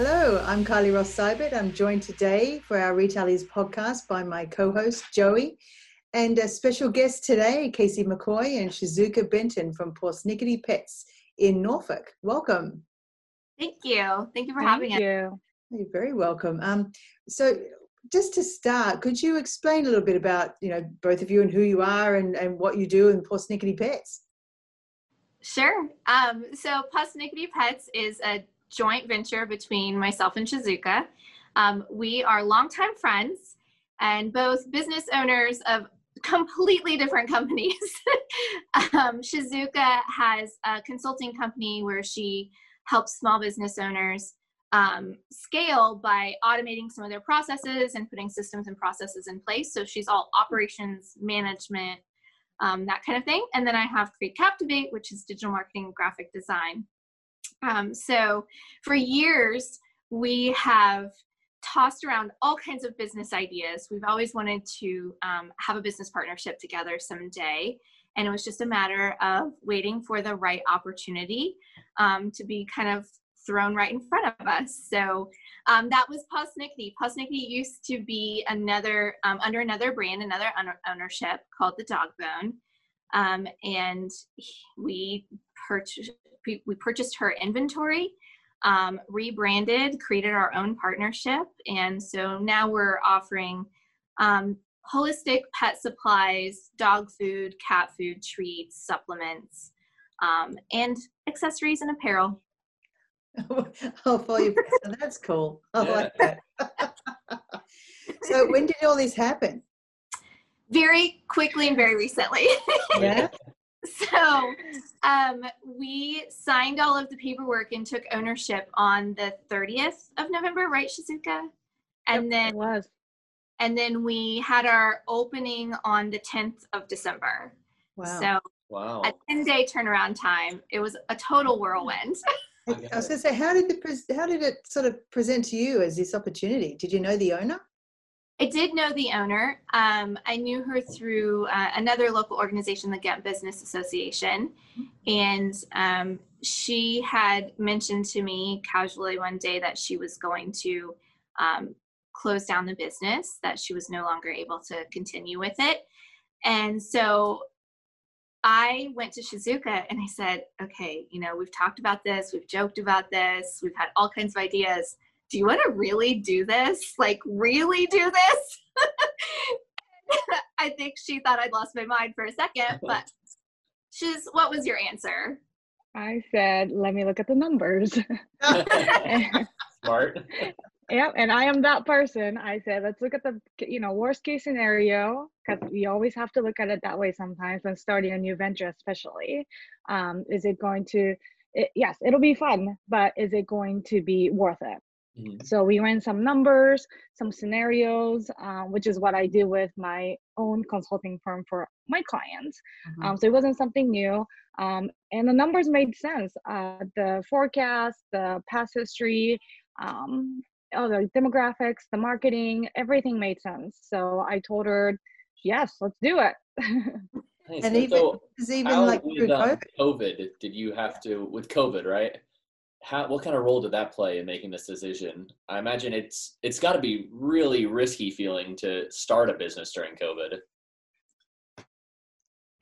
Hello, I'm Carly Ross Seibert. I'm joined today for our Retailers podcast by my co host, Joey, and a special guest today, Casey McCoy and Shizuka Benton from Pawsnickety Pets in Norfolk. Welcome. Thank you. Thank you for Thank having us. you. You're very welcome. Um, so, just to start, could you explain a little bit about, you know, both of you and who you are and, and what you do in Pawsnickety Pets? Sure. Um, so Pawsnickety Pets is a joint venture between myself and Shizuka. Um, we are longtime friends and both business owners of completely different companies. um, Shizuka has a consulting company where she helps small business owners um, scale by automating some of their processes and putting systems and processes in place. So she's all operations management, um, that kind of thing. And then I have Create Captivate, which is digital marketing and graphic design. Um, so for years, we have tossed around all kinds of business ideas. We've always wanted to um, have a business partnership together someday. And it was just a matter of waiting for the right opportunity um, to be kind of thrown right in front of us. So um, that was Pawsnickety. Pawsnickety used to be another um, under another brand, another ownership called the Dog Bone, um, and we purchased we purchased her inventory, um, rebranded, created our own partnership, and so now we're offering um, holistic pet supplies, dog food, cat food, treats, supplements, um, and accessories and apparel. oh. That's cool. I like that. so, when did all this happen? Very quickly and very recently. Yeah. so, um, we signed all of the paperwork and took ownership on the 30th of November, right, Shizuka? And Yep, it then was. and then we had our opening on the 10th of December. Wow. So Wow. a 10 day turnaround time. It was a total whirlwind. I was going to say, how did the pres- how did it sort of present to you as this opportunity? Did you know the owner? I did know the owner. Um, I knew her through uh, another local organization, the Ghent Business Association. And um, she had mentioned to me casually one day that she was going to um, close down the business, that she was no longer able to continue with it. And so I went to Shizuka and I said, okay, you know, we've talked about this, we've joked about this, we've had all kinds of ideas. Do you want to really do this? Like, really do this? I think she thought I'd lost my mind for a second, but she's, what was your answer? I said, let me look at the numbers. Smart. yeah, and I am that person. I said, let's look at the you know worst case scenario because we always have to look at it that way sometimes when starting a new venture, especially. Um, is it going to? It, yes, it'll be fun, but is it going to be worth it? Mhm. So we ran some numbers, some scenarios, uh, which is what I do with my own consulting firm for my clients. Mhm. Um, so it wasn't something new. Um, and the numbers made sense. Uh, the forecast, the past history, um, all the demographics, the marketing, everything made sense. So I told her, yes, let's do it. Nice. And So even it even like with, through um, COVID. COVID did you have to with COVID, right? How what kind of role did that play in making this decision? I imagine it's it's got to be really risky feeling to start a business during COVID.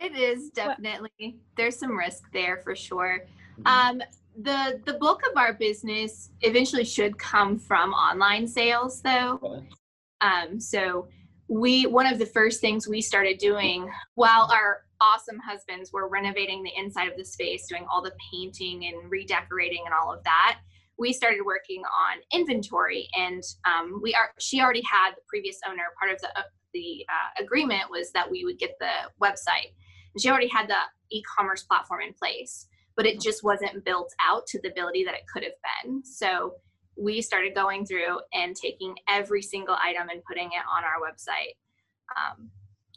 It is definitely, there's some risk there for sure. Mhm. Um, the the bulk of our business eventually should come from online sales though um, so we one of the first things we started doing while our awesome husbands were renovating the inside of the space doing all the painting and redecorating and all of that. We started working on inventory and um, we are she already had the previous owner. Part of the uh, the uh, agreement was that we would get the website. And she already had the e-commerce platform in place but it just wasn't built out to the ability that it could have been. So we started going through and taking every single item and putting it on our website. Um,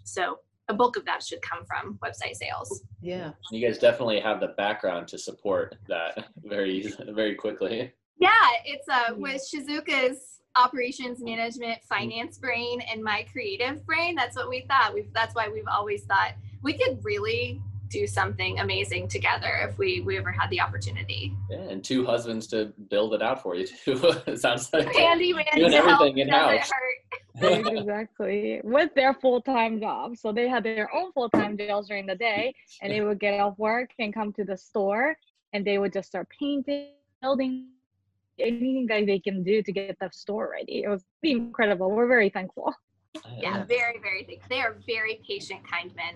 so a bulk of that should come from website sales Yeah. You guys definitely have the background to support that very very quickly. Yeah, it's uh with Shizuka's operations management finance brain and my creative brain. That's what we thought. We've that's why we've always thought we could really do something amazing together if we we ever had the opportunity. Yeah, and two husbands to build it out for you too. it sounds like handyman doing to help everything in house. Exactly. With their full-time jobs. So they had their own full-time jobs during the day and they would get off work and come to the store and they would just start painting building anything that they can do to get the store ready. It was incredible. We're very thankful. Yeah. Very very thankful. They are very patient kind men.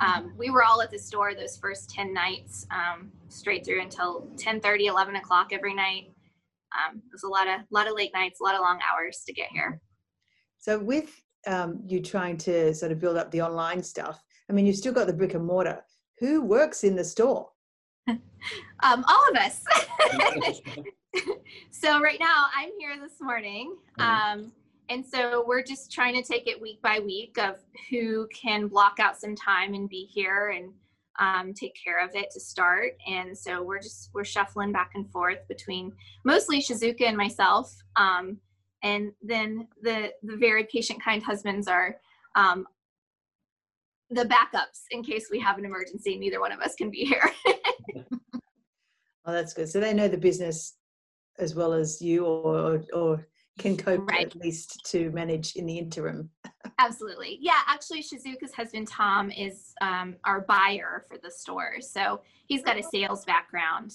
Um, we were all at the store those first 10 nights um, straight through until 10 30 11 o'clock every night. Um, it was a lot of lot of late nights a lot of long hours to get here So with um, you trying to sort of build up the online stuff, I mean, you've still got the brick and mortar. Who works in the store? um, all of us so right now i'm here this morning um, and so we're just trying to take it week by week of who can block out some time and be here and um, take care of it to start and so we're just we're shuffling back and forth between mostly shizuka and myself um, and then the the very patient kind husbands are um, the backups in case we have an emergency neither one of us can be here well that's good. So they know the business as well as you, or or can cope Right. at least to manage in the interim. Absolutely. Yeah, actually, Shizuka's husband Tom is um, our buyer for the store, so he's got a sales background.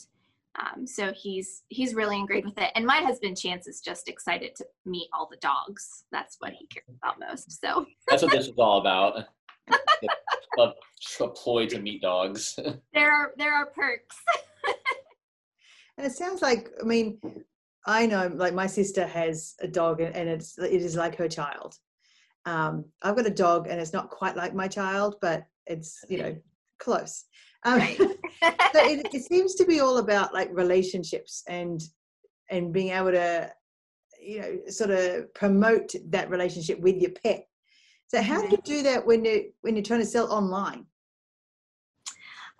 Um, so he's he's really ingrained with it. And my husband Chance is just excited to meet all the dogs. That's what he cares about most. So That's what this is all about. a, a ploy to meet dogs. there are there are perks. And it sounds like, I mean, I know, like my sister has a dog, and and it's it is like her child. Um, I've got a dog, and it's not quite like my child, but it's you know close. Um, Right. So it, it seems to be all about like relationships and and being able to you know sort of promote that relationship with your pet. So how do you do that when you when you're trying to sell online?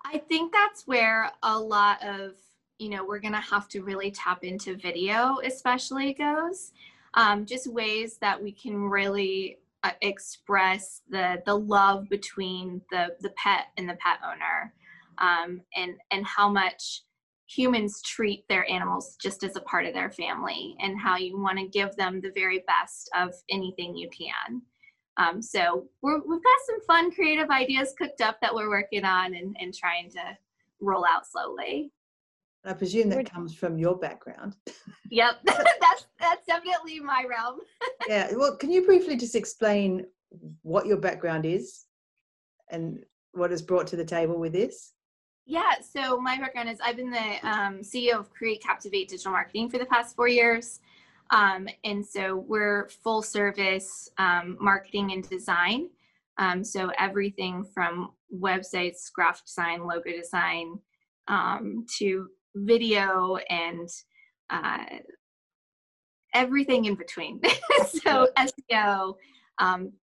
I think that's where a lot of, you know, we're to have to really tap into video, especially goes. Um, just ways that we can really uh, express the the love between the the pet and the pet owner, um, and and how much humans treat their animals just as a part of their family, and how you want to give them the very best of anything you can. Um, so we're, we've got some fun creative ideas cooked up that we're working on and, and trying to roll out slowly. I presume that comes from your background. Yep, that's that's definitely my realm. yeah well can you briefly just explain what your background is and what is brought to the table with this Yeah, so my background is I've been the um, CEO of Create Captivate Digital Marketing for the past four years. Um, and so we're full service um, marketing and design. Um, so everything from websites, graphic design, logo design, um, to video and uh, everything in between. so SEO, um,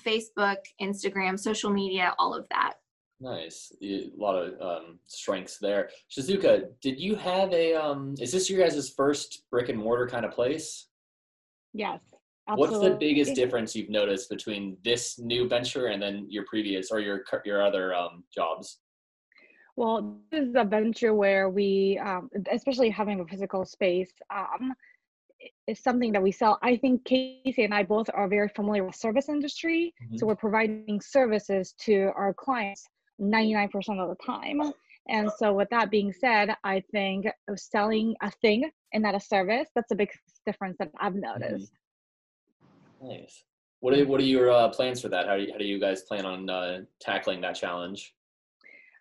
Facebook, Instagram, social media, all of that. Nice. A lot of um, strengths there. Shizuka, did you have a? Um, is this your guys' first brick and mortar kind of place? yes What's the biggest difference you've noticed between this new venture and then your previous or your your other um, jobs? Well, this is a venture where we, um, especially having a physical space, um, is something that we sell. I think Casey and I both are very familiar with service industry, so we're providing services to our clients 99% of the time. And so, with that being said, I think selling a thing and not a service. That's a big difference that I've noticed. Nice. What are what are your uh, plans for that? How do you, how do you guys plan on uh, tackling that challenge?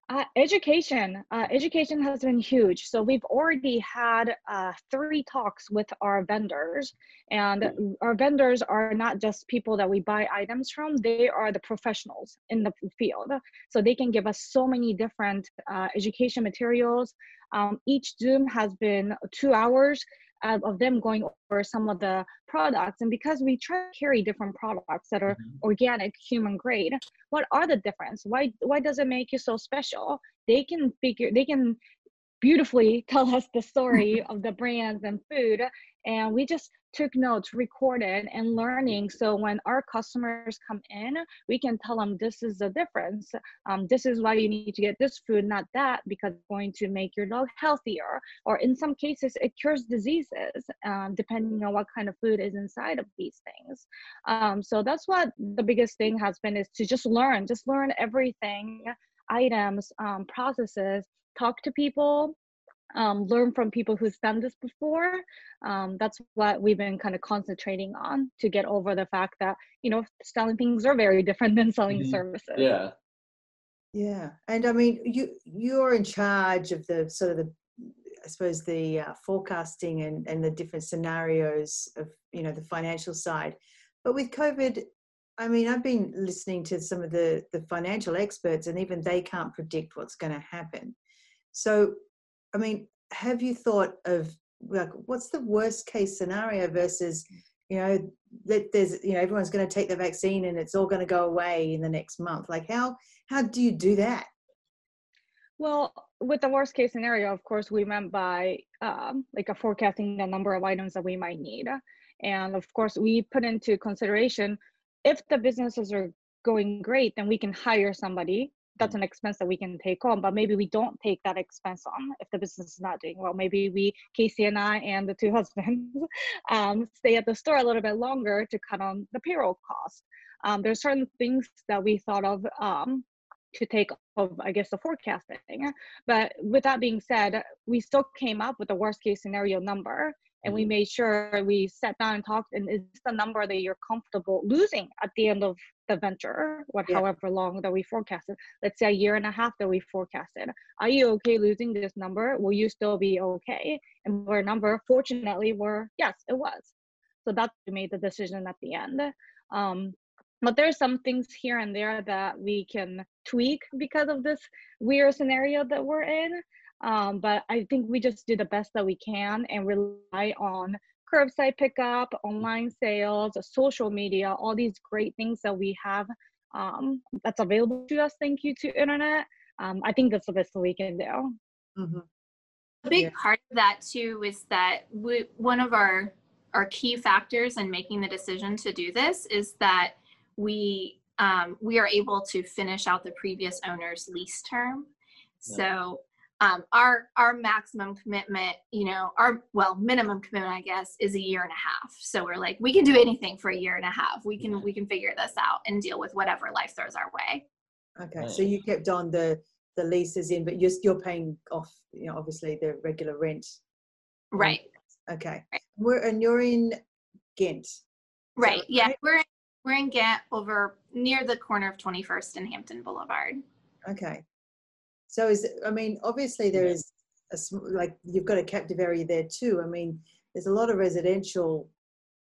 Uh, education. Uh, education has been huge. So we've already had uh, three talks with our vendors, and our vendors are not just people that we buy items from; they are the professionals in the field. So they can give us so many different uh, education materials. Um, each Zoom has been two hours of, of them going over some of the products, and because we try to carry different products that are mm-hmm. organic, human grade, what are the difference? Why why does it make you so special? They can figure they can beautifully tell us the story of the brands and food and we just took notes, recorded, and learning. So when our customers come in, we can tell them this is the difference. Um, this is why you need to get this food, not that, because it's going to make your dog healthier. Or in some cases, it cures diseases, um, depending on what kind of food is inside of these things. Um, so that's what the biggest thing has been is to just learn, just learn everything, items, um, processes, talk to people, um, learn from people who's done this before. Um, that's what we've been kind of concentrating on to get over the fact that you know selling things are very different than selling mm-hmm. services. Yeah. Yeah, and I mean, you you're in charge of the sort of the, I suppose the uh, forecasting and and the different scenarios of you know the financial side, but with COVID, I mean, I've been listening to some of the the financial experts, and even they can't predict what's going to happen. So I mean, have you thought of like what's the worst case scenario versus you know that there's you know everyone's going to take the vaccine and it's all going to go away in the next month? Like how how do you do that? Well with the worst case scenario of course we meant by um, like a forecasting the number of items that we might need. And of course we put into consideration if the businesses are going great then we can hire somebody that's an expense that we can take on but maybe we don't take that expense on if the business is not doing well. Maybe we casey and i and the two husbands um, stay at the store a little bit longer to cut on the payroll cost. Um, there's certain things that we thought of um, to take of i guess the forecasting but with that being said we still came up with the worst case scenario number and we mm-hmm. made sure we sat down and talked and is the number that you're comfortable losing at the end of the venture what yeah. however long that we forecasted. Let's say a year and a half that we forecasted. Are you okay losing this number? Will you still be okay? And our number fortunately were yes it was. So that we made the decision at the end. Um, but there's some things here and there that we can tweak because of this weird scenario that we're in um, but I think we just do the best that we can and rely on curbside pickup, online sales, social media, all these great things that we have um, that's available to us. Thank you to internet. Um, I think that's the best we can do. Mm-hmm. A big yeah. part of that too is that we, one of our our key factors in making the decision to do this is that we um, we are able to finish out the previous owner's lease term. Yeah. So um, our our maximum commitment you know our well minimum commitment i guess is a year and a half. So we're like we can do anything for a year and a half. We can we can figure this out and deal with whatever life throws our way. Okay so you kept on the the leases in but you're still paying off you know obviously the regular rent. Right. Okay. Right. we're and you're in ghent. Right yeah we're in, we're in ghent over near the corner of 21st and hampton boulevard. Okay so is I mean, obviously there is a like you've got a captive area there too. I mean, there's a lot of residential,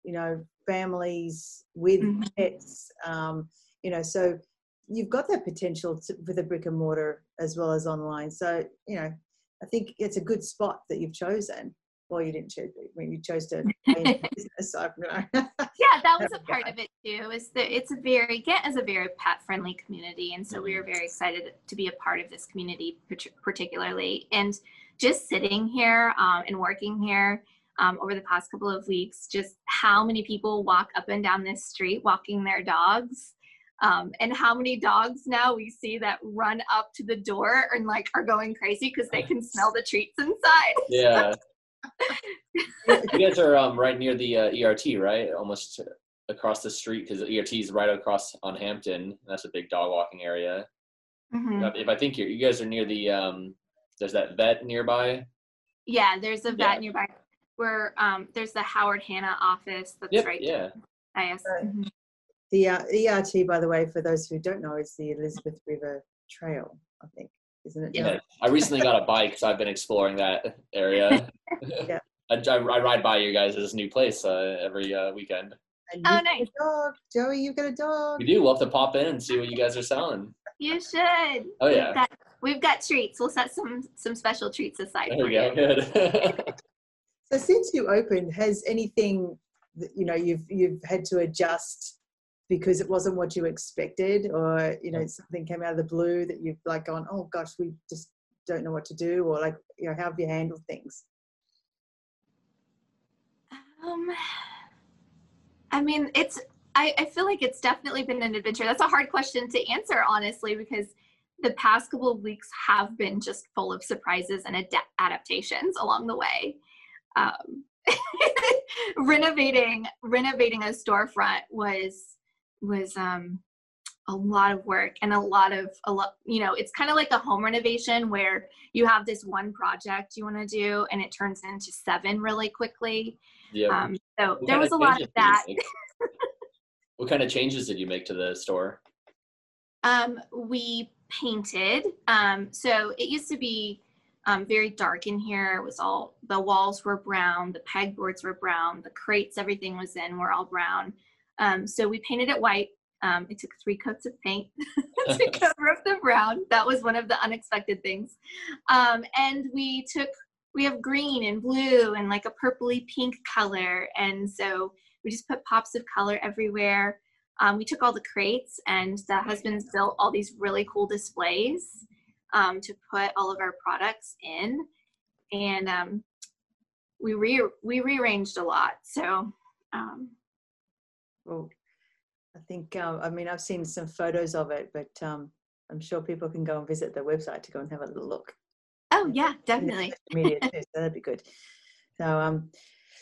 you know, families with mm-hmm. pets. Um, you know, so you've got that potential to, with a brick and mortar as well as online. So you know, I think it's a good spot that you've chosen well, you didn't choose when you chose to business. So, you know. yeah, that was a part of it too. Is that it's a very Ghent is a very pet friendly community, and so we are very excited to be a part of this community, particularly. And just sitting here um, and working here um, over the past couple of weeks, just how many people walk up and down this street walking their dogs. Um, and how many dogs now we see that run up to the door and like are going crazy because they can smell the treats inside. Yeah, you guys are um, right near the uh, ERT, right? Almost across the street because the ERT is right across on Hampton. That's a big dog walking area. Mm-hmm. If I think you you guys are near the um, there's that vet nearby. Yeah, there's a vet yeah. nearby. Where um, there's the Howard Hanna office that's yep, right. Yeah. Yes. Mm-hmm. The uh, ERT, by the way, for those who don't know, is the Elizabeth River Trail. I think isn't it? Yeah, I recently got a bike, so I've been exploring that area. yeah. I, I, ride by you guys' new place uh, every uh, weekend. And oh, nice. dog. Joey, you got a dog. We do. We'll have to pop in and see what you guys are selling. You should. Oh yeah. We've got, we've got treats. We'll set some some special treats aside there for you. Good. so since you opened, has anything you know you've you've had to adjust because it wasn't what you expected or you know something came out of the blue that you've like gone oh gosh we just don't know what to do or like you know how have you handled things Um, I mean, it's. I, I feel like it's definitely been an adventure. That's a hard question to answer, honestly, because the past couple of weeks have been just full of surprises and ad- adaptations along the way. Um, renovating renovating a storefront was was um, a lot of work and a lot of a lot you know it's kind of like a home renovation where you have this one project you want to do and it turns into seven really quickly. Yeah. Um, so what there was a lot of that. what kind of changes did you make to the store? Um, we painted um, so it used to be um, very dark in here. It was all the walls were brown the pegboards were brown the crates everything was in were all brown um, so we painted it white um, it took three coats of paint to cover up the brown. That was one of the unexpected things. Um, and we took, we have green and blue and like a purpley pink color. And so we just put pops of color everywhere. Um, we took all the crates and the husbands built all these really cool displays um, to put all of our products in. And um, we, re- we rearranged a lot. So, um, oh I think, uh, I mean, I've seen some photos of it, but um, I'm sure people can go and visit the website to go and have a little look. Oh yeah, definitely. Media too, so that'd be good. So, um,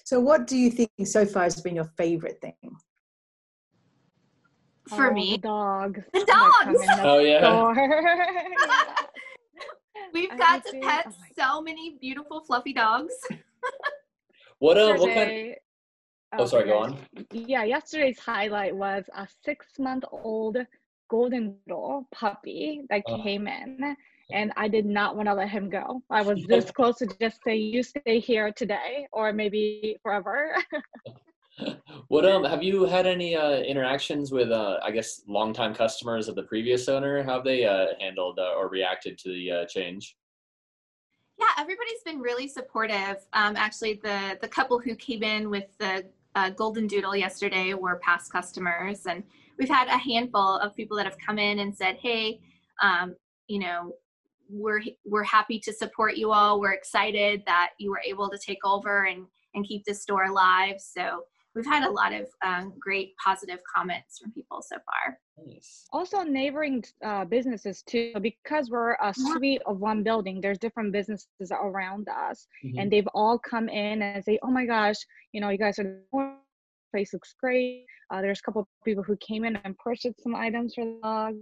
so what do you think so far has been your favorite thing? For oh, me, the dogs. The dogs. oh yeah. We've got to pet oh so many beautiful fluffy dogs. what uh, what kind? Oh, sorry, go on. Yeah, yesterday's highlight was a six month old golden doodle puppy that uh, came in, and I did not want to let him go. I was this close to just say, "You stay here today, or maybe forever." what um have you had any uh, interactions with uh, I guess longtime customers of the previous owner? How have they uh, handled uh, or reacted to the uh, change? Yeah, everybody's been really supportive. Um, actually, the the couple who came in with the uh, Golden Doodle yesterday were past customers, and we've had a handful of people that have come in and said, "Hey, um, you know, we're we're happy to support you all. We're excited that you were able to take over and and keep this store alive." So we've had a lot of um, great positive comments from people so far. Nice. Also, neighboring uh, businesses too, because we're a suite of one building. There's different businesses around us, mm-hmm. and they've all come in and say, "Oh my gosh, you know, you guys are the place looks great." Uh, there's a couple of people who came in and purchased some items for the dog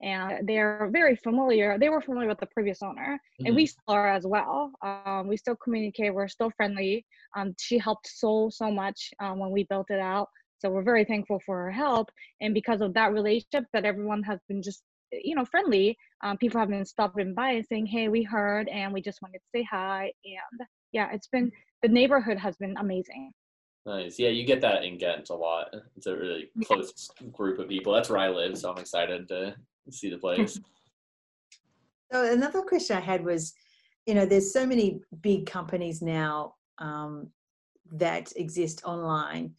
and they're very familiar. They were familiar with the previous owner, mm-hmm. and we mm-hmm. still are as well. Um, we still communicate. We're still friendly. Um, she helped so so much um, when we built it out, so we're very thankful for her help. And because of that relationship, that everyone has been just you know friendly. Um, people have been stopping by and saying, "Hey, we heard, and we just wanted to say hi." And yeah, it's been the neighborhood has been amazing. Nice. Yeah, you get that in Ghent a lot. It's a really close group of people. That's where I live, so I'm excited to see the place. so another question I had was, you know, there's so many big companies now um, that exist online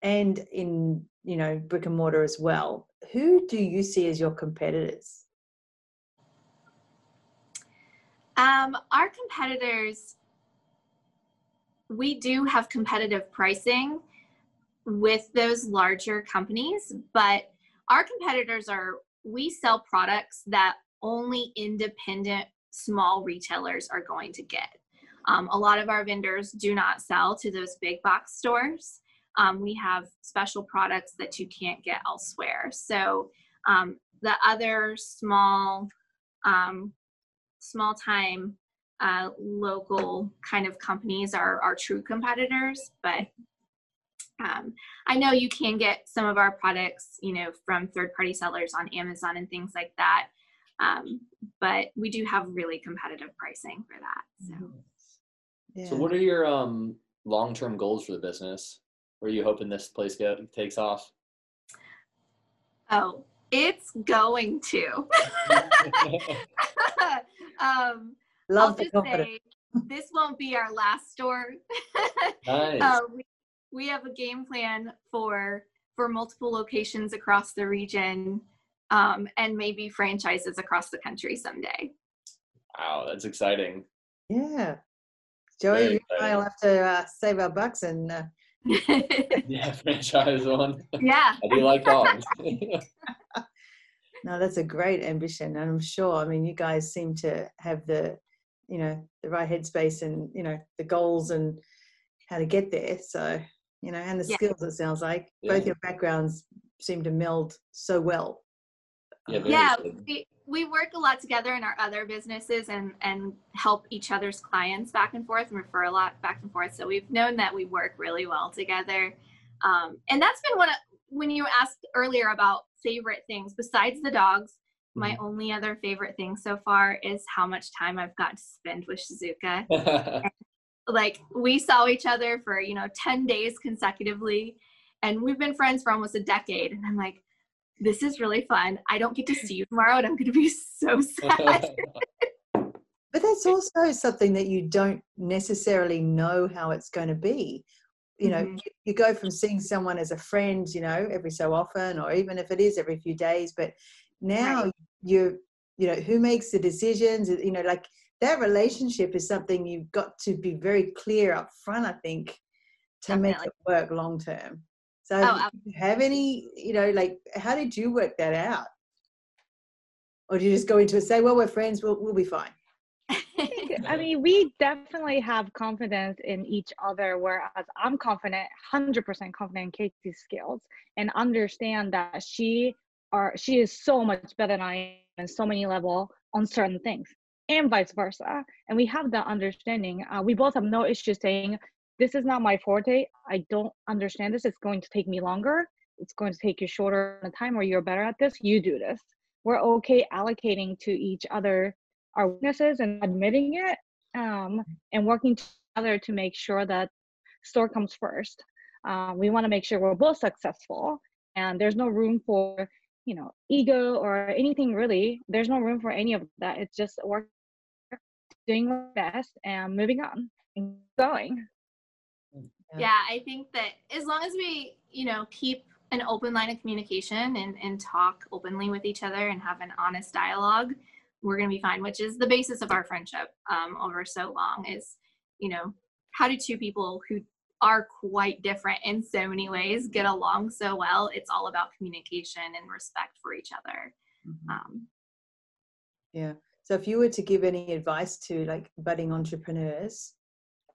and in you know brick and mortar as well. Who do you see as your competitors? Um, our competitors, we do have competitive pricing with those larger companies, but our competitors are we sell products that only independent small retailers are going to get. Um, a lot of our vendors do not sell to those big box stores. Um, we have special products that you can't get elsewhere. So um, the other small, um, small time uh, local kind of companies are, are true competitors, but um, I know you can get some of our products, you know, from third-party sellers on Amazon and things like that, um, but we do have really competitive pricing for that. So, yeah. so what are your um, long-term goals for the business? Where are you hoping this place go, takes off? Oh, it's going to. um, Love I'll just say this won't be our last store. nice. Uh, we, we have a game plan for for multiple locations across the region um, and maybe franchises across the country someday. Wow, that's exciting. Yeah. Joey, you and I'll have to uh, save our bucks and. Uh... yeah, franchise one. Yeah. I do like dogs. no, that's a great ambition, and I'm sure. I mean, you guys seem to have the, you know, the right headspace and you know the goals and how to get there. So you know, and the yeah. skills. It sounds like yeah. both your backgrounds seem to meld so well. Yeah, yeah we, we work a lot together in our other businesses and and help each other's clients back and forth and refer a lot back and forth. So we've known that we work really well together. Um, and that's been one of when you asked earlier about favorite things besides the dogs. My mm-hmm. only other favorite thing so far is how much time I've got to spend with Shizuka. like we saw each other for you know 10 days consecutively and we've been friends for almost a decade and i'm like this is really fun i don't get to see you tomorrow and i'm going to be so sad but that's also something that you don't necessarily know how it's going to be you know mm-hmm. you, you, go from seeing someone as a friend you know every so often or even if it is every few days but now right. you you know who makes the decisions you know like that relationship is something you've got to be very clear up front i think to Definitely. make it work long term. So oh, have any you know like how did you work that out? Or do you just go into it say well we're friends we'll, we'll be fine. I mean, we definitely have confidence in each other, whereas I'm confident, 100% confident in Casey's skills and understand that she are she is so much better than I am in so many level on certain things and vice versa. And we have that understanding. Uh, we both have no issue saying, this is not my forte. I don't understand this. It's going to take me longer. It's going to take you shorter time or you're better at this. You do this. We're okay allocating to each other our weaknesses and admitting it um, and working together to make sure that store comes first. Uh, we want to make sure we're both successful and there's no room for you know ego or anything really there's no room for any of that. It's just work doing my best and moving on and going. Yeah. I think that as long as we you know keep an open line of communication and, and talk openly with each other and have an honest dialogue we're going to be fine which is the basis of our friendship um, over so long is you know how do two people who are quite different in so many ways get along so well it's all about communication and respect for each other mm-hmm. um, yeah so if you were to give any advice to like budding entrepreneurs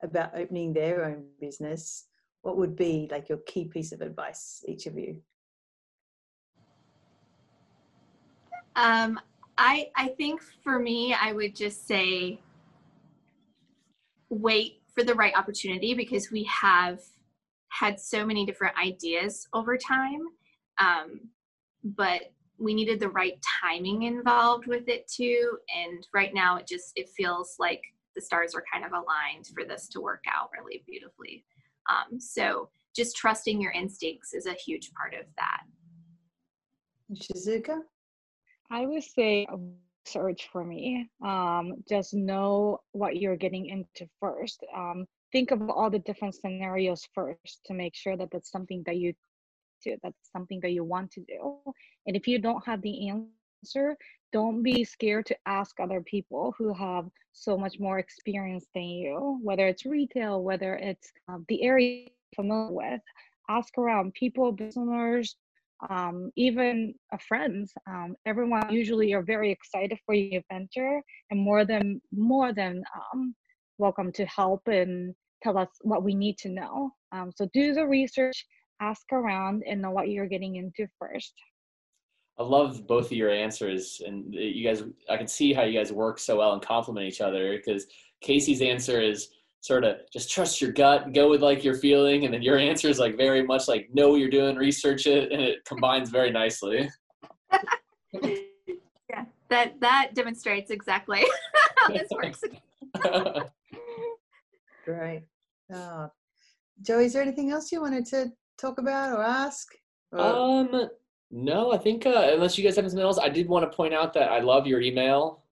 about opening their own business, what would be like your key piece of advice, each of you? Um, I I think for me, I would just say wait for the right opportunity because we have had so many different ideas over time. Um, but we needed the right timing involved with it too and right now it just it feels like the stars are kind of aligned for this to work out really beautifully um, so just trusting your instincts is a huge part of that shizuka i would say search for me. Um, just know what you're getting into first. Um, think of all the different scenarios first to make sure that that's something that you to that's something that you want to do. And if you don't have the answer don't be scared to ask other people who have so much more experience than you whether it's retail whether it's uh, the area you're familiar with. Ask around people business um, even uh, friends um, everyone usually are very excited for your venture and more than more than um, welcome to help and tell us what we need to know um, so do the research ask around and know what you're getting into first. I love both of your answers, and you guys. I can see how you guys work so well and complement each other. Because Casey's answer is sort of just trust your gut, go with like your feeling, and then your answer is like very much like know what you're doing, research it, and it combines very nicely. yeah, that that demonstrates exactly how this works. Great. Oh. Joey, is there anything else you wanted to talk about or ask? Or? Um, no, I think uh, unless you guys have something else, I did want to point out that I love your email,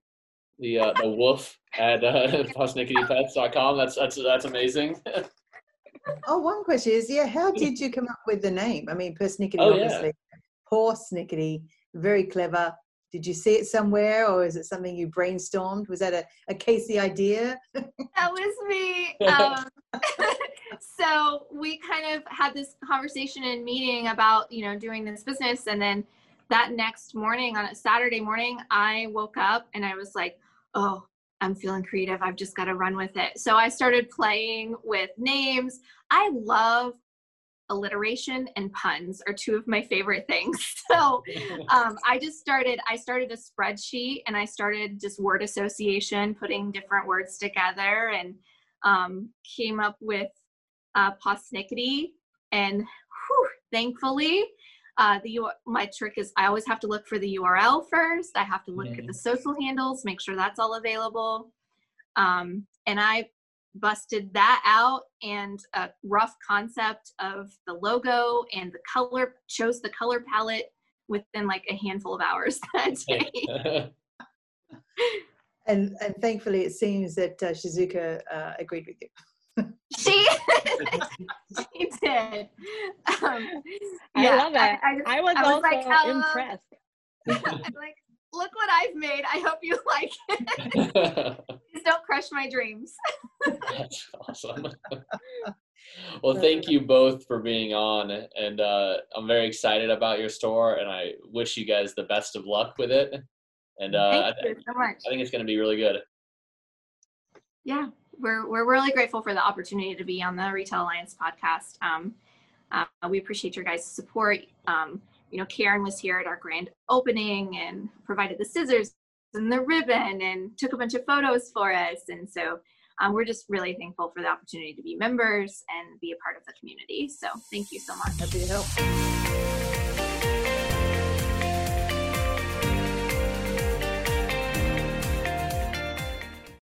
the uh, the woof at uh, com. That's that's that's amazing. oh, one question is, yeah, how did you come up with the name? I mean, persnickety, oh, obviously, yeah. horse very clever. did you see it somewhere or is it something you brainstormed? Was that a, a Casey idea? that was me. Um, so we kind of had this conversation and meeting about, you know, doing this business. And then that next morning on a Saturday morning, I woke up and I was like, oh, I'm feeling creative. I've just got to run with it. So I started playing with names. I love alliteration and puns are two of my favorite things. So um, I just started, I started a spreadsheet and I started just word association, putting different words together and um, came up with uh, pawsnickety. And whew, thankfully, uh, the my trick is I always have to look for the URL first. I have to look mm-hmm. at the social handles, make sure that's all available. Um, and I busted that out and a rough concept of the logo and the color chose the color palette within like a handful of hours that day and and thankfully it seems that uh, shizuka uh, agreed with you she she did um, i love it i, I, I was, I was also like, uh, impressed I'm like look what I've made. I hope you like it. Please don't crush my dreams. That's awesome. well, thank you both for being on, and uh, I'm very excited about your store, and I wish you guys the best of luck with it. And uh, thank you so much. I think it's going to be really good. Yeah, we're we're really grateful for the opportunity to be on the Retail Alliance podcast. Um, uh, we appreciate your guys' support. Um, you know, Karen was here at our grand opening and provided the scissors and the ribbon and took a bunch of photos for us. And so um, we're just really thankful for the opportunity to be members and be a part of the community. So thank you so much. Happy to help.